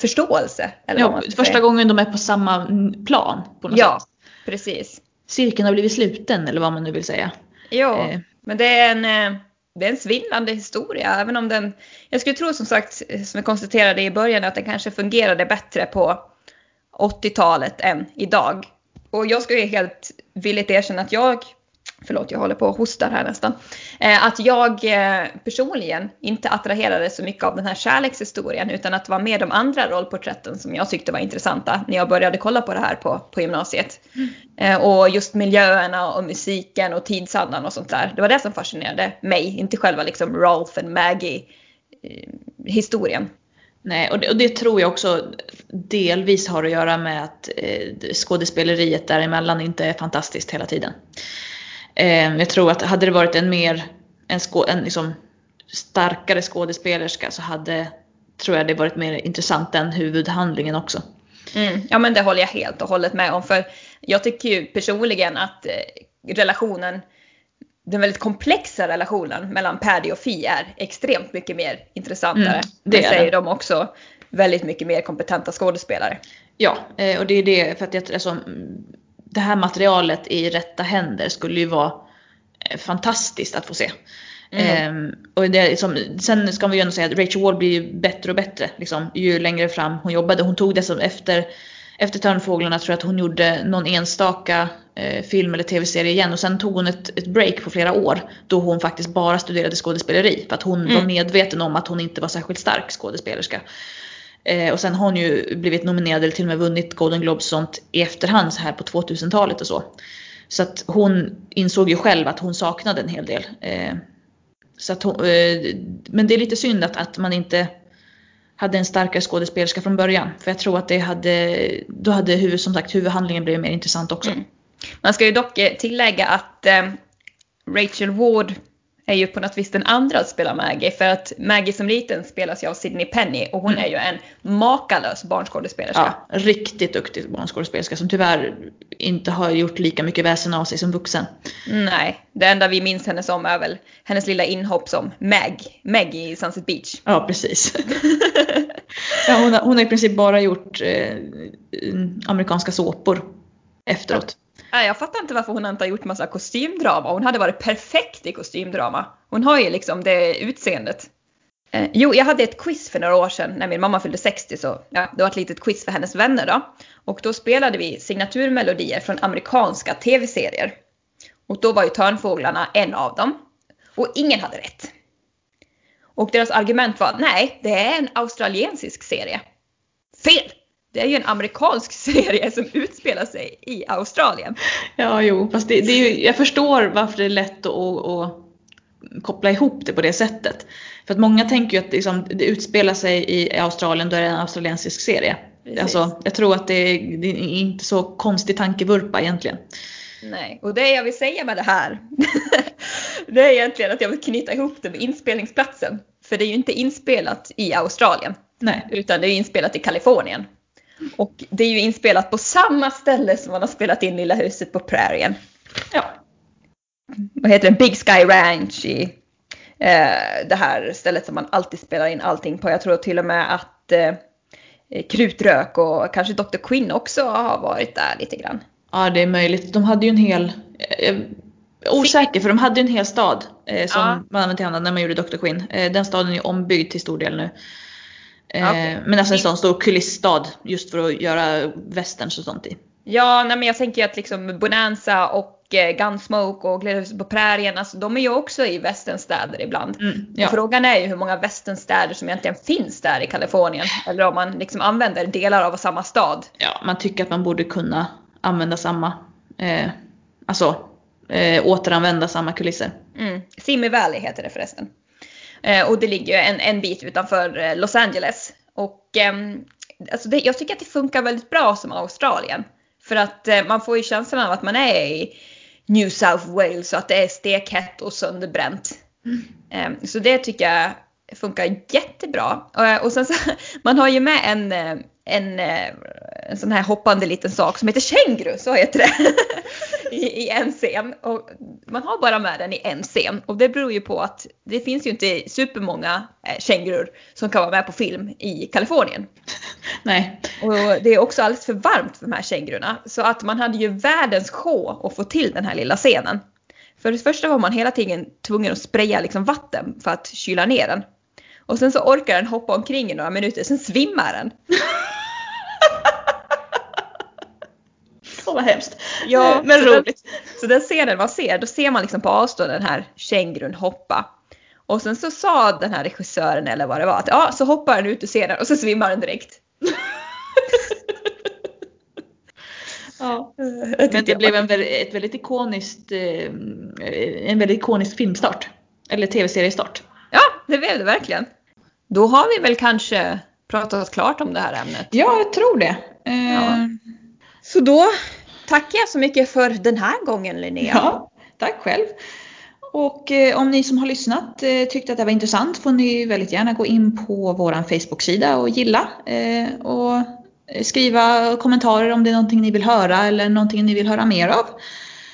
förståelse. Eller Ja, första gången de är på samma plan på något Ja, sätt. precis. Cirkeln har blivit sluten eller vad man nu vill säga. Ja, Eh. men det är en, eh, det är en svindlande historia. Även om den, jag skulle tro som sagt, eh, som vi konstaterade i början, att den kanske fungerade bättre på 80-talet än idag. Och jag ju helt villigt erkänna att jag, förlåt jag håller på och hostar här nästan, eh, att jag eh, personligen inte attraherades så mycket av den här kärlekshistorien utan att det var mer de andra rollporträtten som jag tyckte var intressanta när jag började kolla på det här på, på gymnasiet. Mm. och just miljöerna och musiken och tidsandan och sånt där. Det var det som fascinerade mig, inte själva liksom Rolf and Maggie-historien. Nej, och det, och det tror jag också delvis har att göra med att eh, skådespeleriet däremellan inte är fantastiskt hela tiden. Eh, jag tror att hade det varit en mer, en, skå, en liksom starkare skådespelerska så hade, tror jag det varit mer intressant än huvudhandlingen också. Mm, ja men det håller jag helt och hållet med om. För jag tycker ju personligen att eh, relationen, den väldigt komplexa relationen mellan Paddy och Fi är extremt mycket mer intressantare. Mm, det det säger den. de också väldigt mycket mer kompetenta skådespelare. Ja, eh, och det är det för att jag, alltså, det här materialet i rätta händer skulle ju vara eh, fantastiskt att få se. Ehm, och det liksom, sen ska vi ju ändå säga att Rachel Ward blir ju bättre och bättre liksom, ju längre fram hon jobbade. Hon tog det som efter, efter Törnfåglarna tror jag att hon gjorde någon enstaka eh, film eller tv-serie igen och sen tog hon ett, ett break på flera år då hon faktiskt bara studerade skådespeleri för att hon var medveten om att hon inte var särskilt stark skådespelerska. Eh, och sen har hon ju blivit nominerad eller till och med vunnit Golden Globes och sånt i efterhand så här på 2000-talet och så. Så att hon insåg ju själv att hon saknade en hel del. Eh, så att hon, eh, men det är lite synd att, att man inte hade en starkare skådespelerska från början. För jag tror att det hade, då hade huvud, som sagt huvudhandlingen blivit mer intressant också. Mm. Man ska ju dock eh, tillägga att eh, Rachel Ward är ju på något vis den andra att spela Maggie. För att Maggie som liten spelas ju av Sydney Penny och hon är ju en makalös barnskådespelerska. Ja, riktigt duktig barnskådespelerska som tyvärr inte har gjort lika mycket väsen av sig som vuxen. Nej, det enda vi minns henne som är väl hennes lilla inhopp som Meg, Meg i Sunset Beach. Ja, precis. ja, hon, har, hon har i princip bara gjort eh, amerikanska såpor efteråt. Nej, jag fattar inte varför hon inte har gjort massa kostymdrama. Hon hade varit perfekt i kostymdrama. Hon har ju liksom det utseendet. Eh, jo, jag hade ett quiz för några år sedan när min mamma fyllde 60 så ja, det var ett litet quiz för hennes vänner då. Och då spelade vi signaturmelodier från amerikanska tv-serier. Och då var ju Törnfåglarna en av dem. Och ingen hade rätt. Och deras argument var nej, det är en australiensisk serie. Fel! Det är ju en amerikansk serie som utspelar sig i Australien. Ja, jo, fast det, det är ju, jag förstår varför det är lätt att, att, koppla ihop det på det sättet. För att många tänker ju att liksom, det utspelar sig i Australien, då är det en australiensisk serie. Precis. Alltså, jag tror att det är, det är inte så konstig tankevurpa egentligen. Nej, och det jag vill säga med det här, det är egentligen att jag vill knyta ihop det med inspelningsplatsen. För det är ju inte inspelat i Australien, Nej. utan det är inspelat i Kalifornien. Och det är ju inspelat på samma ställe som man har spelat in Lilla huset på prärien. Ja. Vad heter det? Big Sky Ranch i eh, det här stället som man alltid spelar in allting på. Jag tror till och med att eh, Krutrök och kanske Dr. Quinn också har varit där lite grann. ja, det är möjligt. De hade ju en hel... Eh, osäker, för de hade ju en hel stad eh, som Ja. man använde till annat när man gjorde Dr. Quinn. Eh, den staden är ju ombyggd till stor del nu. Eh, Okej. Men alltså en sån stor kulissstad just för att göra westerns och sånt i. Ja, nej, men jag tänker att liksom Bonanza och eh, Gunsmoke och Glädjehuset på prärien, alltså, de är ju också i västernstäder ibland. Mm, ja. frågan är ju hur många västernstäder som egentligen finns där i Kalifornien. Eller om man liksom använder delar av samma stad. ja, man tycker att man borde kunna använda samma, eh, alltså eh, återanvända samma kulisser. Mm. Simi Valley heter det förresten. Eh, och det ligger ju en, en bit utanför eh, Los Angeles. Och ehm, alltså det, jag tycker att det funkar väldigt bra som Australien. För att eh, man får ju känslan av att man är i New South Wales och att det är stekhett och sönderbränt. Eh, Så det tycker jag funkar jättebra. Eh, och sen så, man har ju med en, eh, en, eh, en sån här hoppande liten sak som heter känguru, så heter det. I, I en scen. Och man har bara med den i en scen. Och det beror ju på att det finns ju inte supermånga eh, kängurur som kan vara med på film i Kalifornien. Nej. Och det är också alldeles för varmt för de här kängurorna. Så att man hade ju världens sjå att få till den här lilla scenen. För det första var man hela tiden tvungen att spraya liksom vatten för att kyla ner den. Och sen så orkar den hoppa omkring i några minuter, sen svimmar den. Åh vad hemskt. Ja, Eh, men så den- roligt. Så den scenen man ser, då ser man liksom på avstånd den här kängurun hoppa. Och sen så sa den här regissören eller vad det var att ja, så hoppar den ut ur scenen och så svimmar den direkt. Ja. Det Men det blev en ett väldigt ikoniskt, eh, en väldigt ikonisk filmstart. Eller tv-seriestart. Ja, det blev det verkligen. Då har vi väl kanske pratat klart om det här ämnet. Ja, jag tror det. Eh, Ja. Så då tackar jag så mycket för den här gången Linnea. Ja, tack själv. Och eh, om ni som har lyssnat eh, tyckte att det var intressant får ni väldigt gärna gå in på vår Facebook-sida och gilla. Eh, och skriva kommentarer om det är någonting ni vill höra eller någonting ni vill höra mer av.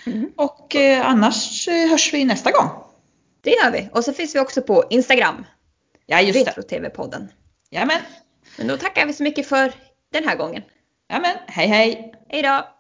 Mm. Och annars hörs vi nästa gång. Det gör vi. Och så finns vi också på Instagram. Ja, just det. Retro-TV-podden. Jajamän. Men då tackar vi så mycket för den här gången. Ja men, Hej hej. Hej då!